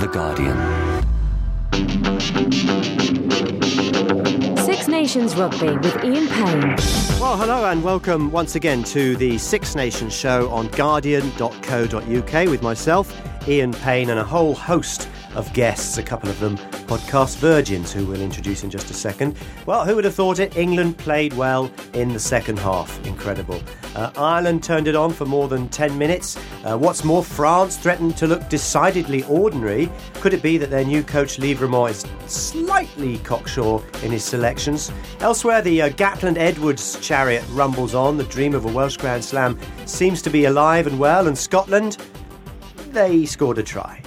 The Guardian. Six Nations Rugby with Ian Payne. Well, hello and welcome once again to the Six Nations show on Guardian.co.uk with myself, Ian Payne, and a whole host of guests, a couple of them podcast virgins who we'll introduce in just a second. Well, who would have thought it? England played well in the second half. Incredible. Uh, Ireland turned it on for more than 10 minutes. Uh, what's more, France threatened to look decidedly ordinary. Could it be that their new coach, Lièvremont, is slightly cocksure in his selections? Elsewhere, the uh, Gatland Edwards chariot rumbles on. The dream of a Welsh Grand Slam seems to be alive and well, and Scotland, they scored a try.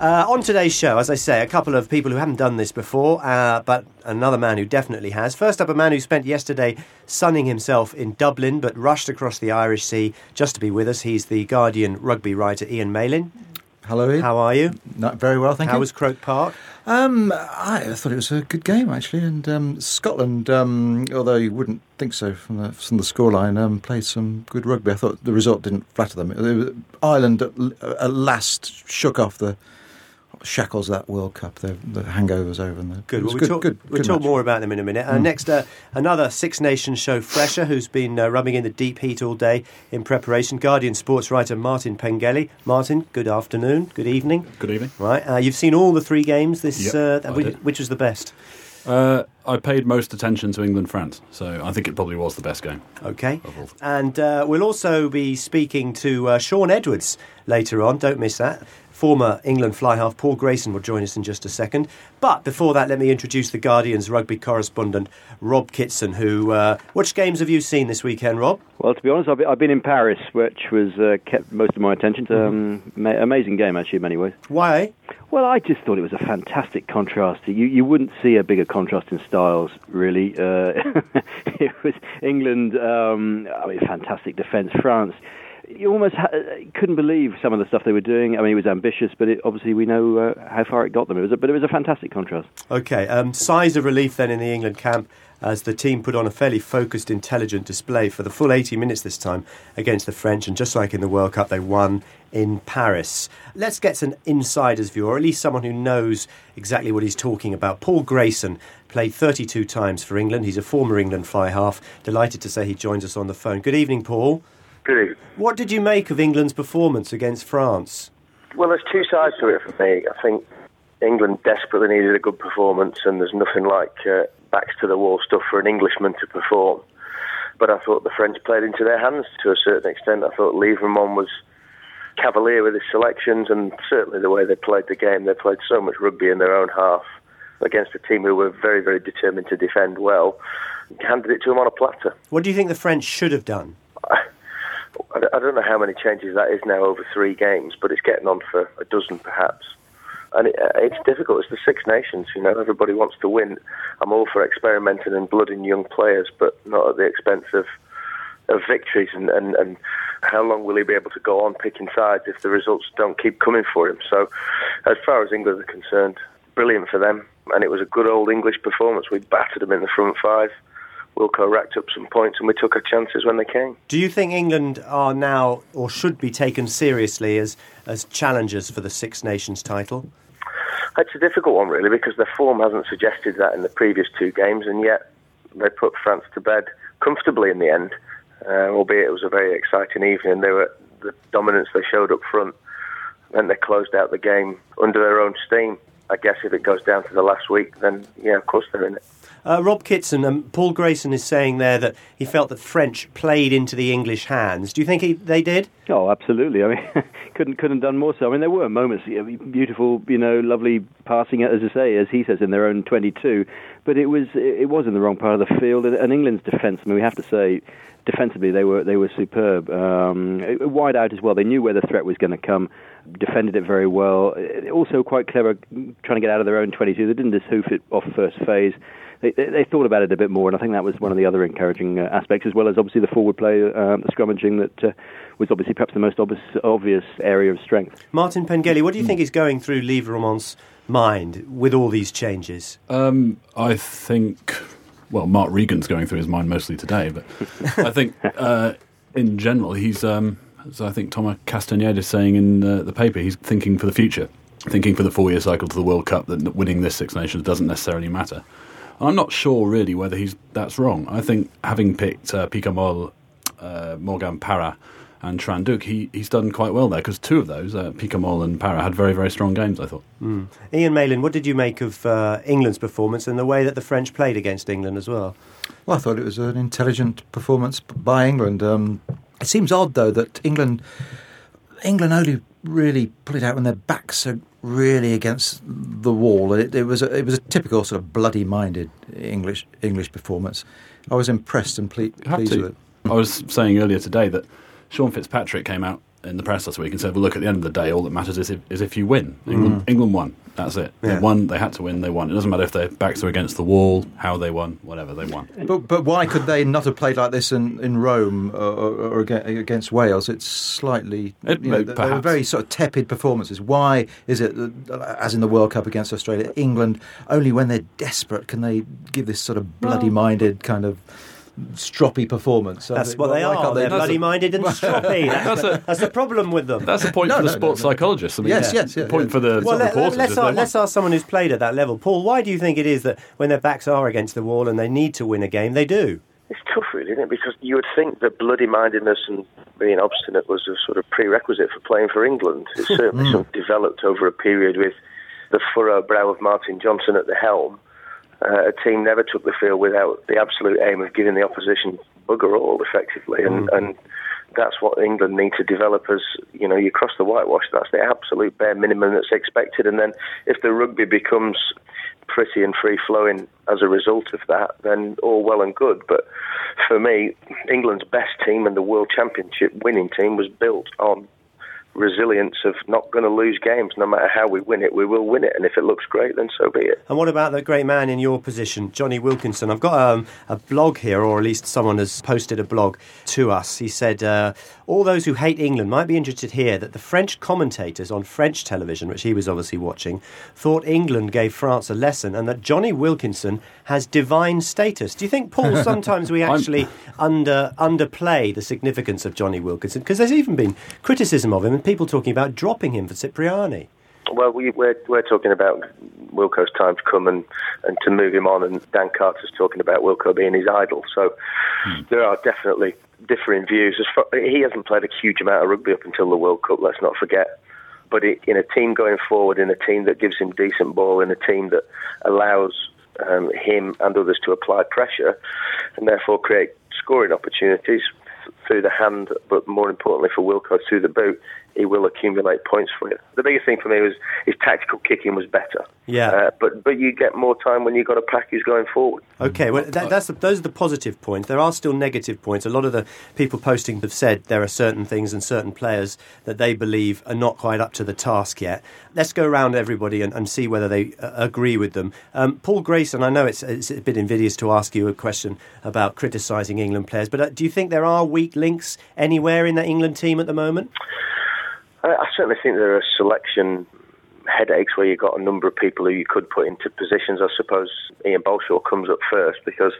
Uh, on today's show, as I say, a couple of people who haven't done this before, uh, but another man who definitely has. First up, a man who spent yesterday sunning himself in Dublin but rushed across the Irish Sea just to be with us. He's the Guardian rugby writer Ian Malin. Hello, Ian. How are you? Not very well, thank How you. How was Croke Park? Um, I thought it was a good game actually, and um, Scotland, um, although you wouldn't think so from the from the scoreline, um, played some good rugby. I thought the result didn't flatter them. Ireland at, at last shook off the shackles that World Cup. The, the hangover's over. And the, Good. it Well, we'll good, talk, good, we'll good talk match. more about them in a minute. Uh, Next, uh, another Six Nations show fresher who's been uh, rubbing in the deep heat all day in preparation. Guardian sports writer Martin Pengelly. Martin, good afternoon. Good evening. Good evening. Right. Uh, you've seen all the three games. This, Yep, uh, I which, which was the best? Uh, I paid most attention to England France, so I think it probably was the best game. Okay. And uh, we'll also be speaking to uh, Shaun Edwards later on. Don't miss that. Former England fly half Paul Grayson will join us in just a second. But before that, let me introduce the Guardian's rugby correspondent, Rob Kitson, who. Uh, which games have you seen this weekend, Rob? Well, to be honest, I've been, in Paris, which was uh, kept most of my attention. Mm-hmm. Um, ma- amazing game, actually, in many ways. Why? Well, I just thought it was a fantastic contrast. You you wouldn't see a bigger contrast in styles, really. Uh, it was England. Um, I mean, fantastic defence. France. You almost ha- couldn't believe some of the stuff they were doing. I mean, it was ambitious, but it, obviously we know uh, how far it got them. It was, a, but it was a fantastic contrast. Okay. Um, of relief then in the England camp as the team put on a fairly focused, intelligent display for the full 80 minutes this time against the French. And just like in the World Cup, they won in Paris. Let's get an insider's view, or at least someone who knows exactly what he's talking about. Paul Grayson played 32 times for England. He's a former England fly half. Delighted to say he joins us on the phone. Good evening, Paul. Evening. What did you make of England's performance against France? Well, there's two sides to it for me. I think England desperately needed a good performance, and there's nothing like uh, backs to the wall stuff for an Englishman to perform. But I thought the French played into their hands to a certain extent. I thought Lièvremont was cavalier with his selections, and certainly the way they played the game. They played so much rugby in their own half against a team who were very, very determined to defend well. Handed it to them on a platter. What do you think the French should have done? I don't- know how many changes that is now over three games, but it's getting on for a dozen perhaps. And it, uh, it's difficult. It's the Six Nations, you know. Everybody wants to win. I'm all for experimenting and blooding young players, but not at the expense of of victories. And, and, and how long will he be able to go on picking sides if the results don't keep coming for him? So, as far as England are concerned, brilliant for them. And it was a good old English performance. We battered them in the front five. Wilco racked up some points, and we took our chances when they came. Do you think England are now, or should be taken seriously as, as challengers for the Six Nations title? It's a difficult one, really, because their form hasn't suggested that in the previous two games, and yet they put France to bed comfortably in the end. Uh, albeit it was a very exciting evening. They were the dominance they showed up front, and they closed out the game under their own steam. I guess if it goes down to the last week, then yeah, of course they're in it. Uh, Rob Kitson, um, Paul Grayson is saying there that he felt that French played into the English hands. Do you think he, they did? Oh, absolutely. I mean, couldn't couldn't have done more so. I mean, there were moments, you know, beautiful, you know, lovely passing, as I say, as he says, in their own 22. But it was it was in the wrong part of the field. And England's defence, I mean, we have to say, defensively they were they were superb. Um, wide out as well. They knew where the threat was going to come. Defended it very well. Also quite clever, trying to get out of their own 22. They didn't just hoof it off first phase they, they, they, thought about it a bit more, and I think that was one of the other encouraging uh, aspects, as well as obviously the forward play, um, the scrummaging that uh, was obviously perhaps the most obvious, obvious area of strength. Martin Pengelly, what do you think is going through Lièvremont's mind with all these changes? Um, I think, well, Mark Regan's going through his mind mostly today, but I think uh, in general he's, um, as I think Thomas Castaignède is saying in uh, the paper, he's thinking for the future. thinking for the four-year cycle to the World Cup that winning this Six Nations doesn't necessarily matter. I'm not sure really whether he's that's wrong. I think having picked uh, Picamoles, uh, Morgan Parra, and Trinh-Duc, he, he's done quite well there because two of those, uh, Picamoles and Parra, had very very strong games. I thought. Mm. Ian Malin, what did you make of uh, England's performance and the way that the French played against England as well? Well, I thought it was an intelligent performance by England. Um, it seems odd though that England England only really put it out when their backs are really against the wall. It, it was a, it was a typical sort of bloody-minded English English performance. I was impressed and ple- pleased with it. I was saying earlier today that Sean Fitzpatrick came out in the press last week and said, "Well, look, at the end of the day, all that matters is if, is if you win. England, mm. England won. That's it. Yeah. They won. They had to win. They won. It doesn't matter if their backs are against the wall, how they won, whatever they won. But but why could they not have played like this in, in Rome uh, or, or, against Wales? It's slightly it, you know, they were very sort of tepid performances. Why is it, uh, as in the World Cup against Australia, England only when they're desperate can they give this sort of bloody-minded kind of stroppy performance. That's what they are. They? are bloody minded and stroppy. That's, a, that's the problem with them. That's a point no, for the no, sports no, psychologist. I mean, yes, yes, yes. Point for the well, let, reporters. Let's, ask, let's ask someone who's played at that level. Paul, why do you think it is that when their backs are against the wall and they need to win a game, they do? It's tough, really, isn't it? Because you would think that bloody mindedness and being obstinate was a sort of prerequisite for playing for England. It's certainly mm. developed over a period with the furrow brow of Martin Johnson at the helm. Uh, a team never took the field without the absolute aim of giving the opposition bugger all, effectively, and, mm. and that's what England need to develop as you know you cross the whitewash. That's the absolute bare minimum that's expected, and then if the rugby becomes pretty and free flowing as a result of that, then all well and good. But for me, England's best team and the World Championship winning team was built on resilience of not going to lose games. No matter how we win it, we will win it. And if it looks great, then so be it. And what about the great man in your position, Jonny Wilkinson? I've got um, a blog here, or at least someone has posted a blog to us. He said, uh, All those who hate England might be interested here that the French commentators on French television, which he was obviously watching, thought England gave France a lesson and that Jonny Wilkinson has divine status. Do you think, Paul, sometimes we actually under underplay the significance of Jonny Wilkinson? Because there's even been criticism of him and people talking about dropping him for Cipriani. Well, we, are we're, we're talking about Wilco's time to come and, and to move him on, and Dan Carter's talking about Wilco being his idol. So hmm. there are definitely differing views. Far, he hasn't played a huge amount of rugby up until the World Cup, let's not forget. But it, in a team going forward, in a team that gives him decent ball, in a team that allows um, him and others to apply pressure and therefore create scoring opportunities through the hand, but more importantly for Wilco through the boot, he will accumulate points for you. The biggest thing for me was his tactical kicking was better. Yeah. Uh, but but you get more time when you've got a pack who's going forward. Okay, well that, that's the, those are the positive points. There are still negative points. A lot of the people posting have said there are certain things and certain players that they believe are not quite up to the task yet. Let's go around everybody and, and see whether they uh, agree with them. Um, Paul Grayson, I know it's, it's a bit invidious to ask you a question about criticising England players, but uh, do you think there are weak links anywhere in the England team at the moment? I certainly think there are selection headaches where you've got a number of people who you could put into positions. I suppose Iain Balshaw comes up first because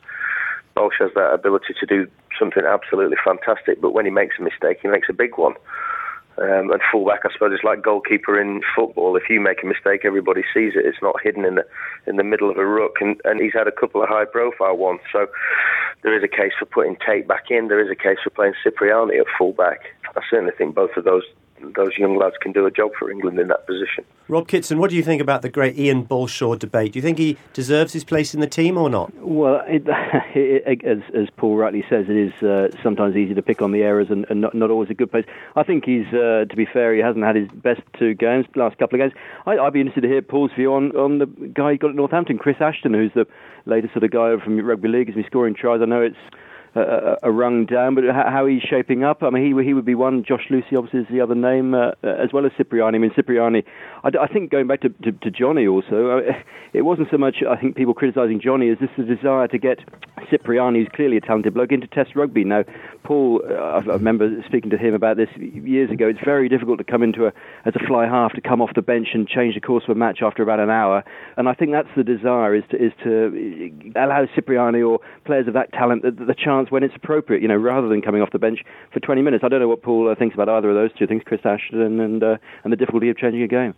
Balshaw has that ability to do something absolutely fantastic, but when he makes a mistake, he makes a big one. Um, and fullback, I suppose, it's like goalkeeper in football. If you make a mistake, everybody sees it. It's not hidden in the in the middle of a ruck. And, and he's had a couple of high-profile ones. So there is a case for putting Tait back in. There is a case for playing Cipriani at fullback. I certainly think both of those those young lads can do a job for England in that position. Rob Kitson, what do you think about the great Iain Balshaw debate? Do you think he deserves his place in the team or not? Well, it, it, as, as, Paul rightly says, it is uh, sometimes easy to pick on the errors and, and not, not, always a good place. I think he's, uh, to be fair, he hasn't had his best two games, last couple of games. I, would be interested to hear Paul's view on, on the guy he got at Northampton, Chris Ashton, who's the latest sort of guy from rugby league, has been scoring tries. I know it's a, a, rung down. But how he's shaping up, I mean, he he would be one. Josh Lewsey obviously is the other name, uh, as well as Cipriani. I mean, Cipriani. I, I think going back to, to, to Jonny also, uh, it wasn't so much I think people criticising Jonny as this the desire to get Cipriani, who's clearly a talented bloke, into Test rugby. Now, Paul, uh, I, I remember speaking to him about this years ago. It's very difficult to come into a as a fly half to come off the bench and change the course of a match after about an hour. And I think that's the desire is to is to allow Cipriani or players of that talent the, the chance when it's appropriate, you know, rather than coming off the bench for 20 minutes. I don't know what Paul uh, thinks about either of those two things, Chris Ashton and uh, and the difficulty of changing a game.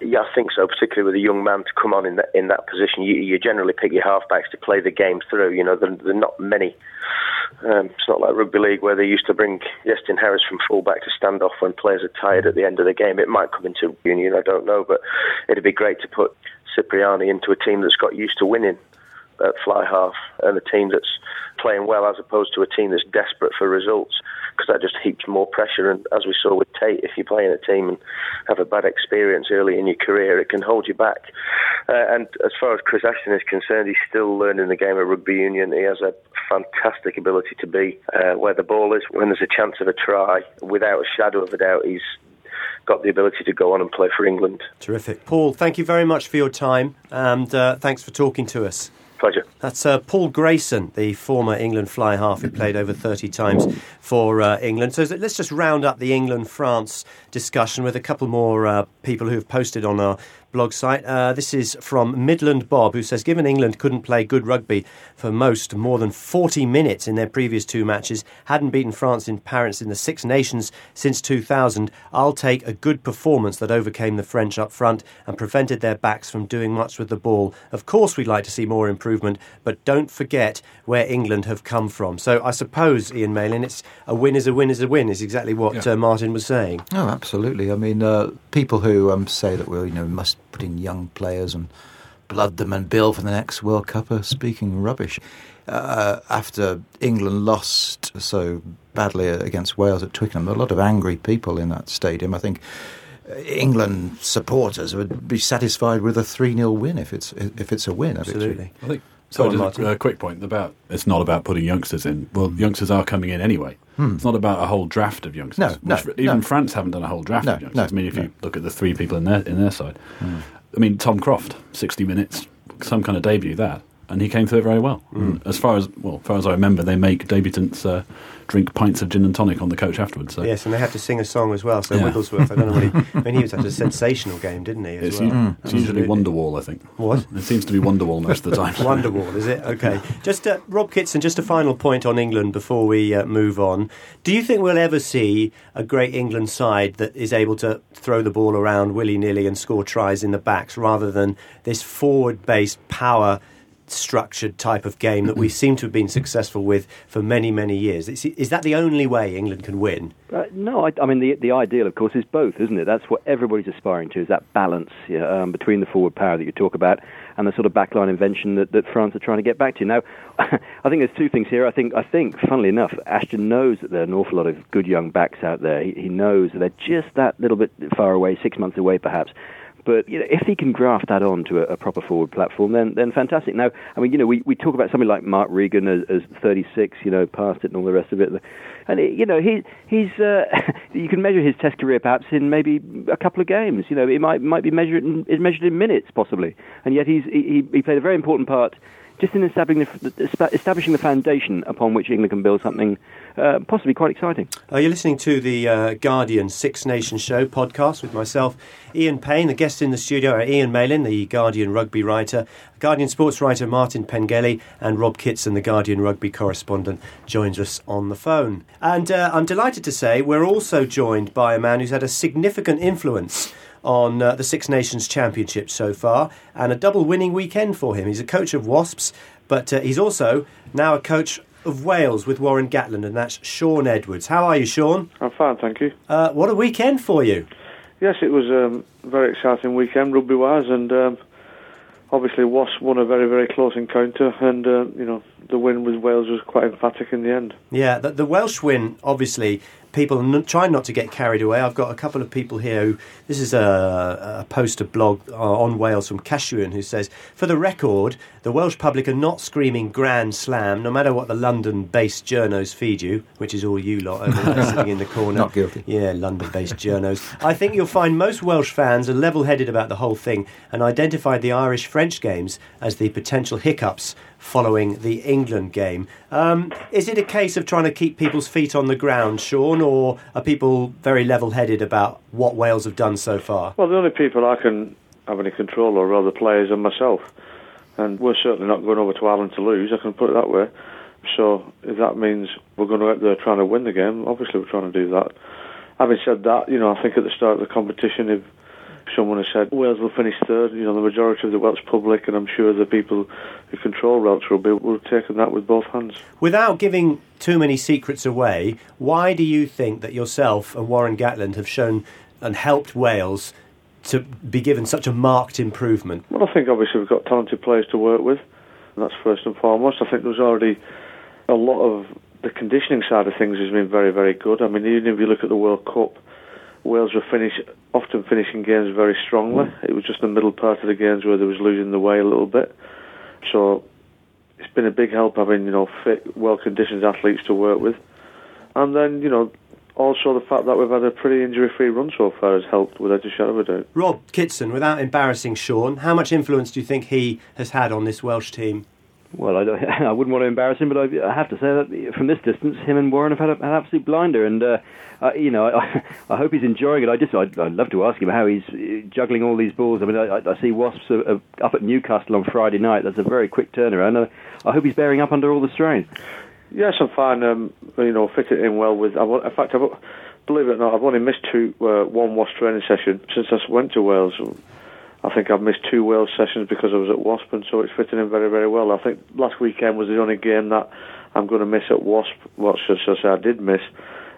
yeah, I think so. Particularly with a young man to come on in that in that position, you, you generally pick your halfbacks to play the game through. You know, there, are not many. Um, it's not like rugby league where they used to bring Iestyn Harris from fullback to stand off when players are tired at the end of the game. It might come into union, I don't know, but it'd be great to put Cipriani into a team that's got used to winning at fly half and a team that's playing well as opposed to a team that's desperate for results because that just heaps more pressure. And as we saw with Tait, if you play in a team and have a bad experience early in your career, it can hold you back. Uh, and as far as Chris Ashton is concerned, he's still learning the game of rugby union. He has a fantastic ability to be uh, where the ball is when there's a chance of a try. Without a shadow of a doubt, he's got the ability to go on and play for England. Terrific. Paul, thank you very much for your time and uh, thanks for talking to us. Pleasure. That's uh, Paul Grayson, the former England fly half who played over 30 times for uh, England. So let's just round up the England France discussion with a couple more uh, people who've posted on our blog site. Uh, this is from Midland Bob, who says Given England couldn't play good rugby for most more than 40 minutes in their previous two matches, hadn't beaten France in Paris in the Six Nations since 2000, I'll take a good performance that overcame the French up front and prevented their backs from doing much with the ball. Of course, we'd like to see more improvement, but don't forget where England have come from. So I suppose, Ian Malin, it's a win is a win is a win, is exactly what Yeah. uh, Martin was saying. Oh, absolutely. I mean, uh, people who um, say that we, you know, must put in young players and blood them and build for the next World Cup are speaking rubbish. Uh, after England lost so badly against Wales at Twickenham, there were a lot of angry people in that stadium. I think uh, England supporters would be satisfied with a 3 0 win if it's if it's a win. Absolutely. I think. So on, just a, quick point about it's not about putting youngsters in. Well, youngsters are coming in anyway. It's not about a whole draft of youngsters. Hmm. No, no, even no. France haven't done a whole draft No, of youngsters. no, I mean, if you look at the three people in their in their side, Hmm. I mean, Tom Croft, sixty minutes, some kind of debut that, and he came through it very well. Hmm. As far as well, as far as I remember, they make debutants uh, drink pints of gin and tonic on the coach afterwards. So Yes, and they had to sing a song as well. So Yeah. Wigglesworth, I don't know what he. I mean, he was had a sensational game, didn't he? As it's, well? u- it's usually Wonderwall, I think. What? It seems to be Wonderwall most of the time. Wonderwall, is it? Okay. Just uh, Rob Kitson, just a final point on England before we uh, move on. Do you think we'll ever see a great England side that is able to throw the ball around willy nilly and score tries in the backs rather than this forward based power structured type of game that we seem to have been successful with for many, many years? Is, is that the only way England can win? Uh, no, I, I mean the the ideal, of course, is both, isn't it? That's what everybody's aspiring to: is that balance yeah, um, between the forward power that you talk about and the sort of backline invention that, that France are trying to get back to. Now, I think there's two things here. I think, I think, funnily enough, Ashton knows that there are an awful lot of good young backs out there. He, he knows that they're just that little bit far away, six months away, perhaps. But you know, if he can graft that on to a, a proper forward platform, then then fantastic. Now, I mean, you know, we, we talk about somebody like Mark Regan as, as 36, you know, past it and all the rest of it, and it, you know, he he's uh, you can measure his Test career perhaps in maybe a couple of games. You know, it might might be measured in, measured in minutes possibly, and yet he's he, he played a very important part. Just in establishing the, establishing the foundation upon which England can build something uh, possibly quite exciting. Uh, you're listening to the uh, Guardian Six Nations Show podcast with myself, Ian Payne. The guests in the studio are Ian Malin, the Guardian rugby writer, Guardian sports writer Martin Pengelly, and Rob Kitson, the Guardian rugby correspondent, joins us on the phone. And uh, I'm delighted to say we're also joined by a man who's had a significant influence on uh, the Six Nations Championship so far, and a double winning weekend for him. He's a coach of Wasps, but uh, he's also now a coach of Wales with Warren Gatland, and that's Shaun Edwards. How are you, Shaun? I'm fine, thank you. Uh, what a weekend for you! Yes, it was um, a very exciting weekend rugby-wise, and um, obviously Wasps won a very, very close encounter, and uh, you know the win with Wales was quite emphatic in the end. Yeah, the, the Welsh win, obviously, people n- try not to get carried away. I've got a couple of people here who, this is a, a poster blog uh, on Wales from Cashuan who says, for the record, the Welsh public are not screaming Grand Slam, no matter what the London based journos feed you, which is all you lot over there sitting in the corner. Not guilty. Yeah, London based journos. I think you'll find most Welsh fans are level headed about the whole thing and identified the Irish French games as the potential hiccups following the England game. Um, is it a case of trying to keep people's feet on the ground, Shaun, or are people very level headed about what Wales have done so far? Well, the only people I can have any control over are the players and myself, and we're certainly not going over to Ireland to lose. I can put it that way. So if that means we're going out there trying to win the game, obviously we're trying to do that. Having said that, you know, I think at the start of the competition, if someone has said Wales will finish third. You know, the majority of the Welsh public, and I'm sure the people who control Welsh rugby will have taken that with both hands. Without giving too many secrets away, why do you think that yourself and Warren Gatland have shown and helped Wales to be given such a marked improvement? Well, I think obviously we've got talented players to work with, and that's first and foremost. I think there's already a lot of the conditioning side of things has been very, very good. I mean, even if you look at the World Cup, Wales were finish, often finishing games very strongly. It was just the middle part of the games where they was losing the way a little bit. So it's been a big help having you know fit, well-conditioned athletes to work with, and then you know also the fact that we've had a pretty injury-free run so far has helped without a shadow of a doubt. Rob Kitson, without embarrassing Shaun, how much influence do you think he has had on this Welsh team? Well, I, I wouldn't want to embarrass him, but I, I have to say that from this distance, him and Warren have had a, an absolute blinder, and uh, uh, you know, I, I hope he's enjoying it. I just, I'd, I'd love to ask him how he's uh, juggling all these balls. I mean, I, see Wasps are, are up at Newcastle on Friday night. That's a very quick turnaround. I, hope he's bearing up under all the strain. Yes, I'm fine. Um, you know, fit it in well with. In fact, I've, believe it or not, I've only missed two, uh, one Wasp training session since I went to Wales. I think I've missed two Wales sessions because I was at Wasp, and so it's fitting in very, very well. I think last weekend was the only game that I'm going to miss at Wasp. What should I say? I did miss,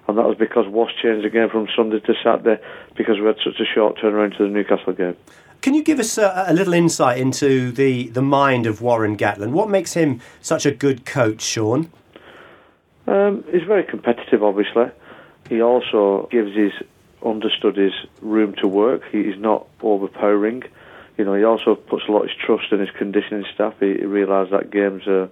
and that was because Wasp changed the game from Sunday to Saturday because we had such a short turnaround to the Newcastle game. Can you give us a, a, little insight into the, the mind of Warren Gatland? What makes him such a good coach, Shaun? Um, he's very competitive, obviously. He also gives his understudies room to work. He is not overpowering. You know, he also puts a lot of his trust in his conditioning staff. He, he realises that games are,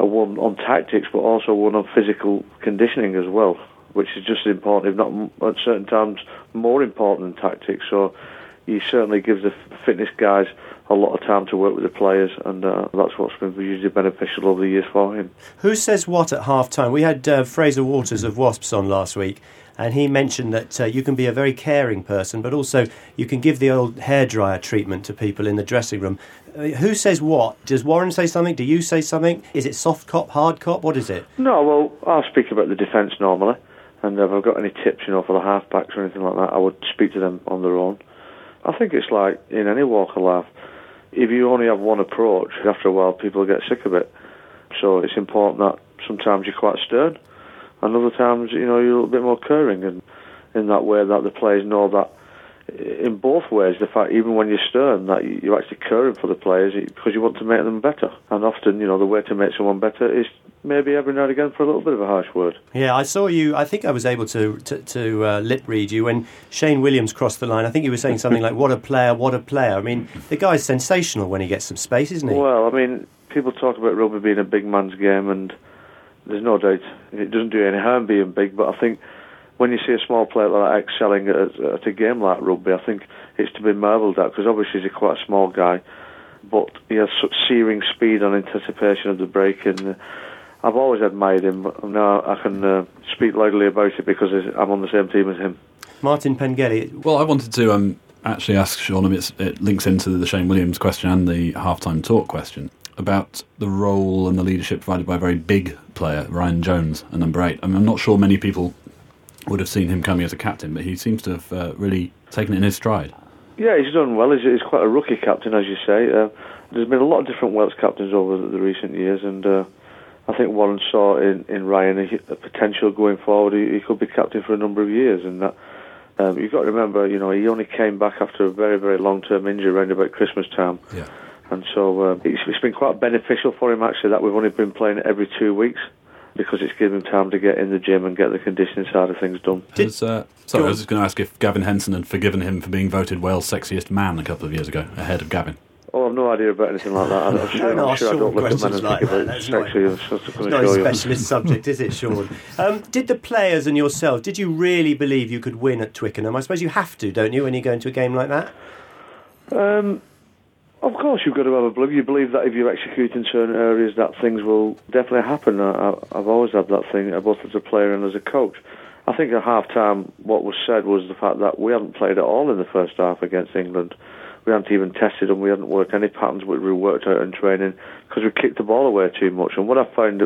are won on tactics, but also won on physical conditioning as well, which is just as important, if not at certain times more important than tactics. So he certainly gives the fitness guys a lot of time to work with the players, and uh, that's what's been hugely beneficial over the years for him. Who says what at half time? We had uh, Fraser Waters of Wasps on last week, and he mentioned that uh, you can be a very caring person, but also you can give the old hairdryer treatment to people in the dressing room. Uh, who says what? Does Warren say something? Do you say something? Is it soft cop, hard cop? What is it? No, well, I speak about the defence normally, and if I've got any tips, you know, for the halfbacks or anything like that, I would speak to them on their own. I think it's like in any walk of life if you only have one approach, after a while people get sick of it. So it's important that sometimes you're quite stern, and other times you know you're a little bit more caring, and in that way that the players know that in both ways, the fact even when you're stern, that you're actually caring for the players because you want to make them better. And often, you know, the way to make someone better is maybe every now and again for a little bit of a harsh word. Yeah, I saw you. I think I was able to to, to uh, lip read you when Shane Williams crossed the line. I think you were saying something like, "What a player! What a player!" I mean, the guy's sensational when he gets some space, isn't he? Well, I mean, people talk about rugby being a big man's game, and there's no doubt it doesn't do any harm being big. But I think when you see a small player like that excelling at, at a game like rugby, I think it's to be marvelled at because obviously he's a quite a small guy, but he has such searing speed and anticipation of the break and. Uh, I've always admired him, but now I can uh, speak loudly about it because I'm on the same team as him. Martin Pengelly. Well, I wanted to um, actually ask Shaun, it links into the Shane Williams question and the halftime talk question about the role and the leadership provided by a very big player, Ryan Jones, and number eight. I mean, I'm not sure many people would have seen him coming as a captain, but he seems to have uh, really taken it in his stride. Yeah, he's done well. He's, he's quite a rookie captain, as you say. Uh, there's been a lot of different Welsh captains over the, the recent years, and uh, I think Warren saw in, in Ryan a, a potential going forward. He, he, could be captain for a number of years, and that um, you've got to remember, you know, he only came back after a very, very long-term injury around about Christmas time. Yeah. And so uh, it's, it's been quite beneficial for him actually that we've only been playing every two weeks because it's given him time to get in the gym and get the conditioning side of things done. Did, uh, sorry, I was just going to ask if Gavin Henson had forgiven him for being voted Wales' sexiest man a couple of years ago, ahead of Gavin. Oh, I've no idea about anything like that. I'm sure, no, I'm sure I don't look at men and like think about That's sexy. not, and stuff to it's not a specialist subject, is it, Shaun? Um, did the players and yourself, did you really believe you could win at Twickenham? I suppose you have to, don't you, when you go into a game like that? Um, of course, you've got to have a belief. You believe that if you execute in certain areas, that things will definitely happen. I, I've always had that thing, both as a player and as a coach. I think at half time, what was said was the fact that we hadn't played at all in the first half against England. We hadn't even tested them. We hadn't worked any patterns which we worked out in training because we kicked the ball away too much. And what I found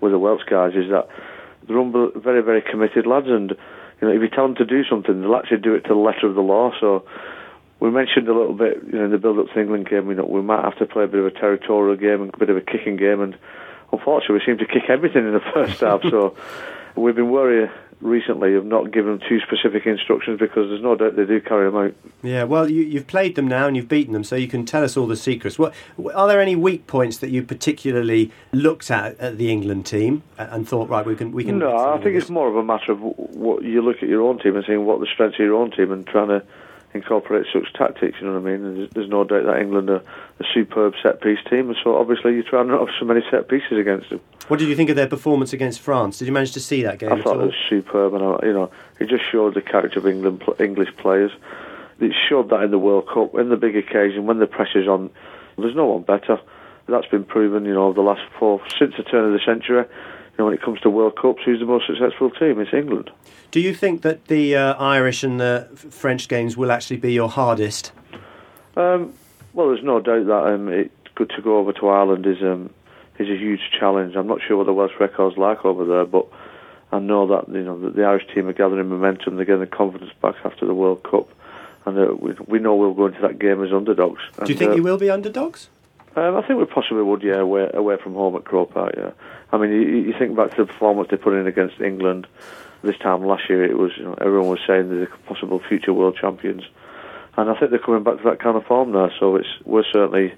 with the Welsh guys is that they're very, very committed lads. And you know, if you tell them to do something, they'll actually do it to the letter of the law. So we mentioned a little bit, you know, in the build-up to the England game, we know we might have to play a bit of a territorial game and a bit of a kicking game, and unfortunately, we seem to kick everything in the first half. So we've been worried recently of not giving them too specific instructions because there's no doubt they do carry them out. Yeah, well, you, you've played them now and you've beaten them, so you can tell us all the secrets. What are there any weak points that you particularly looked at at the England team and thought, right, we can we can? No, I think it's more of a matter of what you look at your own team and seeing what the strengths of your own team and trying to incorporate such tactics. You know what I mean? There's, there's no doubt that England are a superb set piece team, and so obviously you try not to have so many set pieces against them. What did you think of their performance against France? Did you manage to see that game? I thought it was superb, and I, you know, it just showed the character of England English players. It showed that in the World Cup, in the big occasion, when the pressure's on. There's no one better. That's been proven, you know, the last four since the turn of the century. Know, when it comes to World Cups, who's the most successful team? It's England. Do you think that the uh, Irish and the French games will actually be your hardest? Um, well, there's no doubt that um, it's good to go over to Ireland is um, is a huge challenge. I'm not sure what the Welsh record's like over there, but I know that you know the, the Irish team are gathering momentum. They're getting the confidence back after the World Cup, and uh, we, we, know we'll go into that game as underdogs. Do you think uh, you will be underdogs? Um, I think we possibly would, yeah, away, away from home at Croke Park, yeah. I mean, you, you think back to the performance they put in against England this time last year. It was you know, everyone was saying they're possible future world champions, and I think they're coming back to that kind of form now. So it's we're certainly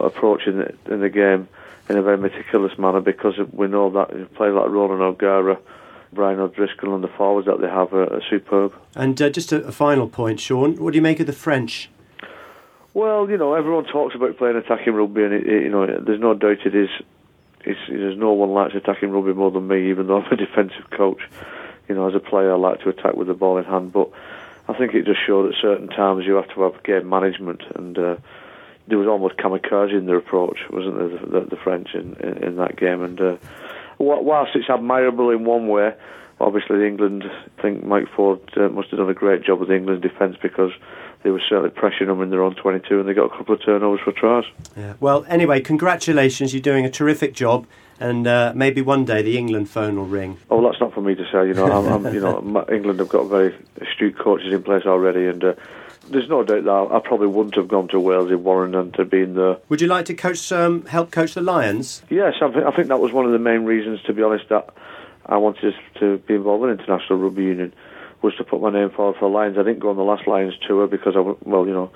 approaching it in the game in a very meticulous manner because we know that you play like Ronan O'Gara. Brian O'Driscoll and the forwards that they have are, are superb. And uh, just a, a final point, Shaun. What do you make of the French? Well, you know, everyone talks about playing attacking rugby, and it, it, you know, there's no doubt it is. It's, there's no one likes attacking rugby more than me, even though I'm a defensive coach. You know, as a player, I like to attack with the ball in hand, but I think it just showed at certain times you have to have game management, and uh, there was almost kamikaze in their approach, wasn't there, the, the, the French in, in, in, that game? And uh, whilst it's admirable in one way, obviously England, I think Mike Ford uh, must have done a great job with the England defence because they were certainly pressuring them in their own 22 and they got a couple of turnovers for tries. Yeah. Well, anyway, congratulations. You're doing a terrific job. And uh, maybe one day the England phone will ring. Oh, that's not for me to say. You know, I'm, I'm, you know, England have got very astute coaches in place already, and uh, there's no doubt that I probably wouldn't have gone to Wales if Warren hadn't been there. Would you like to coach, um, help coach the Lions? Yes, I, th- I think that was one of the main reasons, to be honest, that I wanted to be involved in International Rugby Union was to put my name forward for Lions. I didn't go on the last Lions tour because I, well, you know,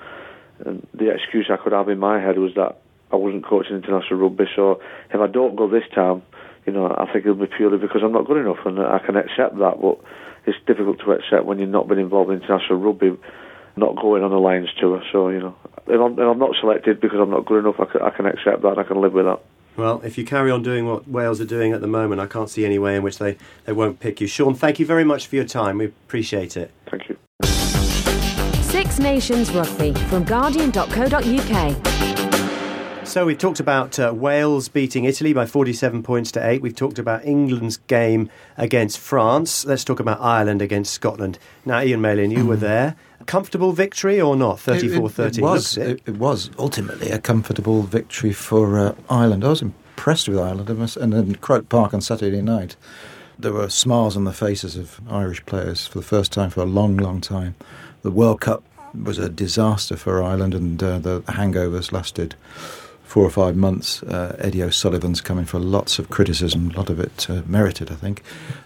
the excuse I could have in my head was that I wasn't coaching international rugby. So if I don't go this time, you know, I think it'll be purely because I'm not good enough, and I can accept that. But it's difficult to accept when you've not been involved in international rugby, not going on the Lions tour. So you know, if I'm, if I'm not selected because I'm not good enough, I can, I can accept that. and I can live with that. Well, if you carry on doing what Wales are doing at the moment, I can't see any way in which they, they won't pick you. Shaun, thank you very much for your time. We appreciate it. Thank you. Six Nations Rugby from Guardian.co.uk. So we've talked about uh, Wales beating Italy by 47 points to 8. We've talked about England's game against France. Let's talk about Ireland against Scotland. Now, Ian Malin, you were there. Comfortable victory or not? 34 13. It, it, was, it. it, was ultimately a comfortable victory for uh, Ireland. I was impressed with Ireland. And in Croke Park on Saturday night, there were smiles on the faces of Irish players for the first time for a long, long time. The World Cup was a disaster for Ireland, and uh, the hangovers lasted four or five months, uh, Eddie O'Sullivan's coming for lots of criticism, a lot of it uh, merited, I think.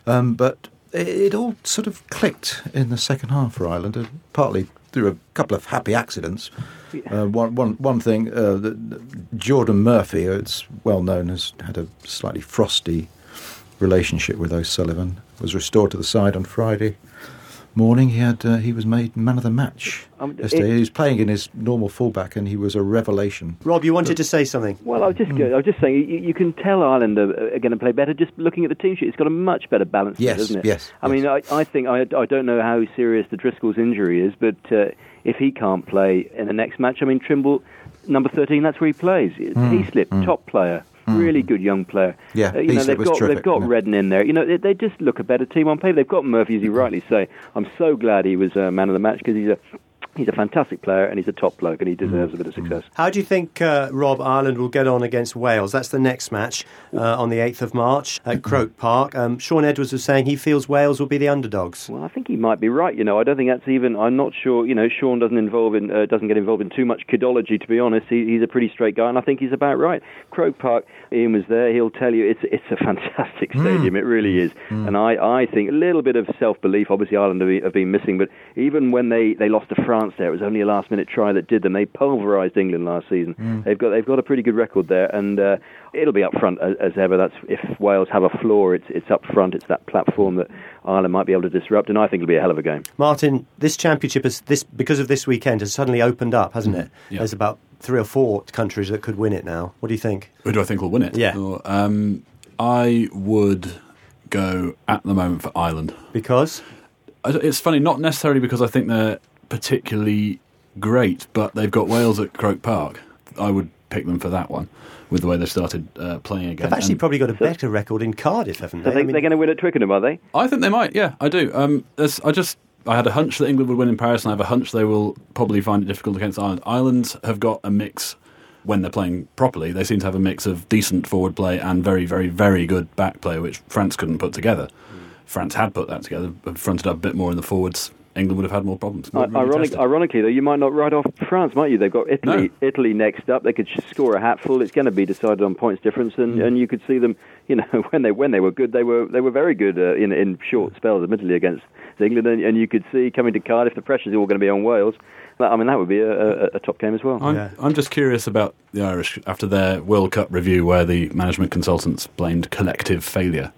Um, but it, all sort of clicked in the second half for Ireland, uh, partly through a couple of happy accidents. Uh, one, one, one thing, uh, the, the Geordan Murphy, it's well known, has had a slightly frosty relationship with O'Sullivan, was restored to the side on Friday morning, he had uh, he was made man of the match um, yesterday. It, he was playing in his normal fullback, and he was a revelation. Rob, you wanted to say something? Well, I was just mm. I was just saying you, you can tell Ireland are, are going to play better just looking at the team sheet. It's got a much better balance, yes, doesn't it? Yes. I yes. mean, I, I think I, I don't know how serious the Driscoll's injury is, but uh, if he can't play in the next match, I mean, Trimble, number thirteen, that's where he plays. Mm. He slipped, mm. top player. Mm. Really good young player. Yeah, uh, you know they've got terrific, they've got Reddan in there. You know they, they, just look a better team on paper. They've got Murphy, as you rightly say. I'm so glad he was uh, man of the match because he's a he's a fantastic player and he's a top bloke and he deserves a bit of success. How do you think, uh, Rob, Ireland will get on against Wales? That's the next match uh, on the 8th of March at Croke Park. Um, Shaun Edwards was saying he feels Wales will be the underdogs. Well, I think he might be right. You know, I don't think that's even. I'm not sure. You know, Shaun doesn't involve in uh, doesn't get involved in too much kidology. To be honest, he, he's a pretty straight guy, and I think he's about right. Croke Park. Ian was there. He'll tell you it's it's a fantastic hmm. stadium. It really is. Hmm. And I, I think a little bit of self belief. Obviously, Ireland have been, missing, but even when they, they lost to France, there it was only a last minute try that did them. They pulverised England last season. Hmm. They've got they've got a pretty good record there, and uh, it'll be up front as, as ever. That's if Wales have a floor, it's it's up front. It's that platform that Ireland might be able to disrupt, and I think it'll be a hell of a game. Martin, this championship has this because of this weekend has suddenly opened up, hasn't it? yeah. There's about three or four countries that could win it now. What do you think? Who do I think will win it? Yeah. Or, um, I would go at the moment for Ireland. Because It's funny, not necessarily because I think they're particularly great, but they've got Wales at Croke Park. I would pick them for that one with the way they've started uh, playing again. they've actually And probably got a better record in Cardiff, haven't So they? they, I mean- they're going to win at Twickenham, are they? I think they might. Yeah, I do. Um, I just I had a hunch that England would win in Paris, and I have a hunch they will probably find it difficult against Ireland. Ireland have got a mix when they're playing properly. They seem to have a mix of decent forward play and very, very, very good back play, which France couldn't put together. Mm. France had put that together, but fronted up a bit more in the forwards. England would have had more problems. I- really Ironic, ironically, though, you might not write off France, might you? They've got Italy, Italy next up. They could score a hatful. It's going to be decided on points difference, and, and you could see them. You know, when they when they were good, they were they were very good uh, in in short spells, admittedly against England, and, and you could see coming to Cardiff, the pressure's all going to be on Wales. That- I mean, that would be a, a, a top game as well. I'm, Yeah. I'm just curious about the Irish after their World Cup review, where the management consultants blamed collective failure,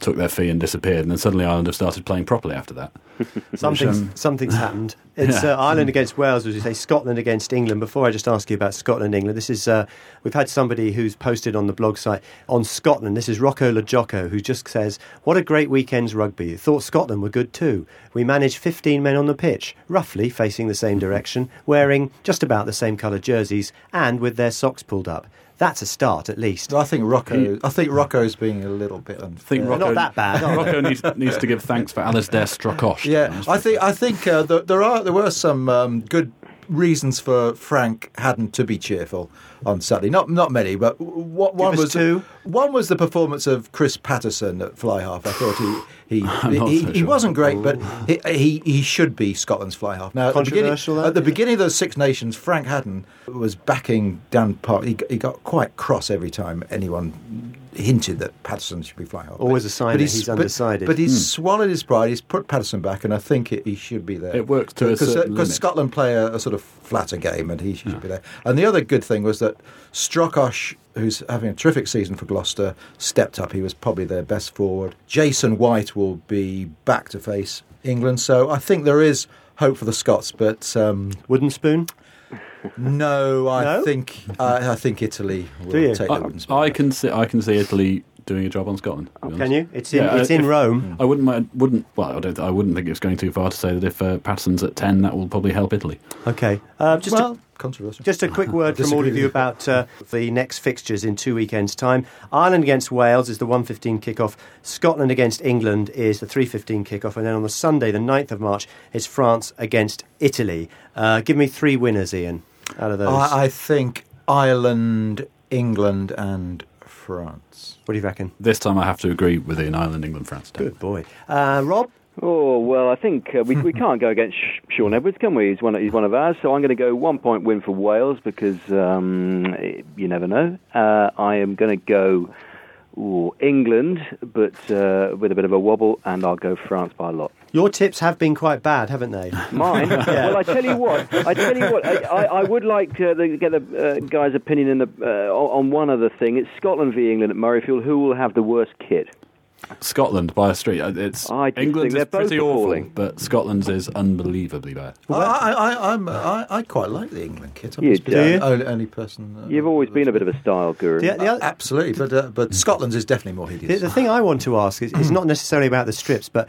took their fee and disappeared, and then suddenly Ireland have started playing properly after that. Something's, um, something's happened. It's Yeah. uh, Ireland against Wales, as you say, Scotland against England. Before I just ask you about Scotland England, this is uh, we've had somebody who's posted on the blog site on Scotland. This is Rocco Lajocco, who just says, "What a great weekend's rugby! Thought Scotland were good too. We managed 15 men on the pitch, roughly facing the same direction, wearing just about the same coloured jerseys, and with their socks pulled up. That's a start, at least." I think Rocco. I think Rocco's being a little bit unfair. I think Rocco, not that bad. Rocco needs, needs to give thanks for Alasdair Strokosch. Yeah, I think I think uh, th- there are there were some um, good reasons for Frank Hadden to be cheerful on Saturday. Not not many, but what one was two. one was the performance of Chris Paterson at fly half. I thought he he he, so he sure. wasn't great, but oh. he, he he should be Scotland's fly half. Now at the beginning, that? at the beginning of those Six Nations, Frank Hadden was backing Dan Park. He, got- he got quite cross every time anyone hinted that Paterson should be fly half. Always a sign But that he's- he's undecided. But he's hmm. swallowed his pride. He's put Patterson back, and I think it, he should be there. It works to a because certain uh, limit. Scotland play a, a sort of flatter game, and he should ah. be there. And the other good thing was that Strokosch, who's having a terrific season for Gloucester, stepped up. He was probably their best forward. Jason White will be back to face England, so I think there is hope for the Scots. But um, Wooden spoon. no, I No? think I, I think Italy will Do you? take the wooden spoon. I, I can see I can see Italy doing a job on Scotland. Can you? It's in Yeah, it's uh, in if- Rome. I wouldn't mind, wouldn't well I don't I wouldn't think it's going too far to say that if uh, Paterson's at ten that will probably help Italy. Okay. Uh, just a- well, controversial. Just a quick word from all of you you. about uh, the next fixtures in two weekends' time. Ireland against Wales is the 1.15 kickoff. Scotland against England is the 3.15 kickoff. And then on the Sunday, the 9th of March, is France against Italy. Uh, give me three winners, Ian, out of those. I, I think Ireland, England, and France. what do you reckon? This time I have to agree with Ian Ireland, England, France. Good boy. Uh, Rob? Oh well, I think uh, we we can't go against Shaun Edwards, can we? He's one of, he's one of ours. So I'm going to go one point win for Wales because um, you never know. Uh, I am going to go ooh, England, but uh, with a bit of a wobble, and I'll go France by a lot. Your tips have been quite bad, haven't they? Mine. Well, I tell you what. I tell you what. I, I, I would like uh, to get the uh, guy's opinion in the uh, on on one other thing. It's Scotland v England at Murrayfield. Who will have the worst kit? Scotland by a street. Uh, It's I just England's think is they're pretty awful, but Scotland's is unbelievably bad. I, I, I'm, I, I quite like the England kit. I'm You just do? the only, only person. uh, You've always been a bit of a style guru. The, the, Uh, other- absolutely, but uh, but Scotland's is definitely more the, hideous. the thing I want to ask is, is not necessarily about the strips, but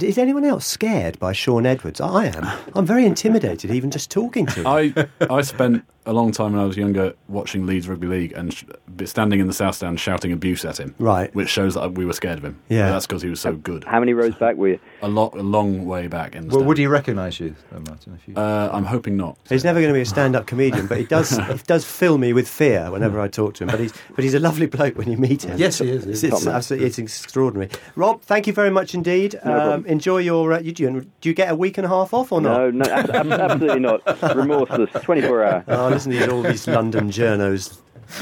is anyone else scared by Shaun Edwards? I am. I'm very intimidated even just talking to him. I I spent a long time when I was younger watching Leeds Rugby League and sh- standing in the South Stand shouting abuse at him. Right. Which shows that we were scared of him. Yeah. But that's because he was so good. How many rows back were you? A lot, a long way back in the Well, stand. would he recognise you, though, Martin? If you... Uh, I'm hoping not. He's never going to be a stand-up comedian, but he does he does fill me with fear whenever I talk to him. But he's but he's a lovely bloke when you meet him. Yes, he is, he It's, is. it's Top absolutely it's extraordinary. Rob, thank you very much indeed. No problem. enjoy your. Uh, you, do you get a week and a half off or not? No, no, ab- ab- absolutely not. Remorseless, 24 hour. Oh, these, all these London journos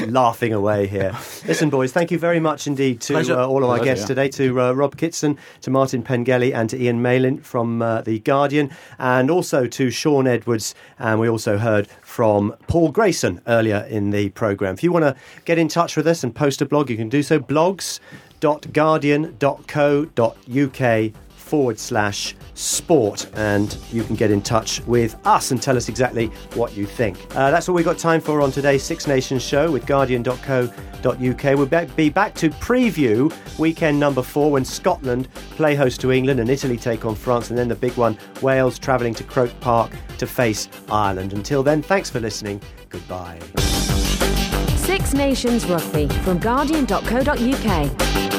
laughing away here. Listen, boys, thank you very much indeed to uh, all of our Pleasure, guests yeah. today, to uh, Rob Kitson, to Martin Pengelly, and to Ian Malin from uh, The Guardian, and also to Shaun Edwards. And we also heard from Paul Grayson earlier in the programme. If you want to get in touch with us and post a blog, you can do so. blogs.guardian.co.uk forward slash sport and you can get in touch with us and tell us exactly what you think. Uh, that's all we've got time for on today's Six Nations show with Guardian.co.uk. We'll be- back to preview weekend number four when Scotland play host to England and Italy take on France, and then the big one, Wales travelling to Croke Park to face Ireland. Until then, thanks for listening. Goodbye. Six Nations Rugby from Guardian.co.uk.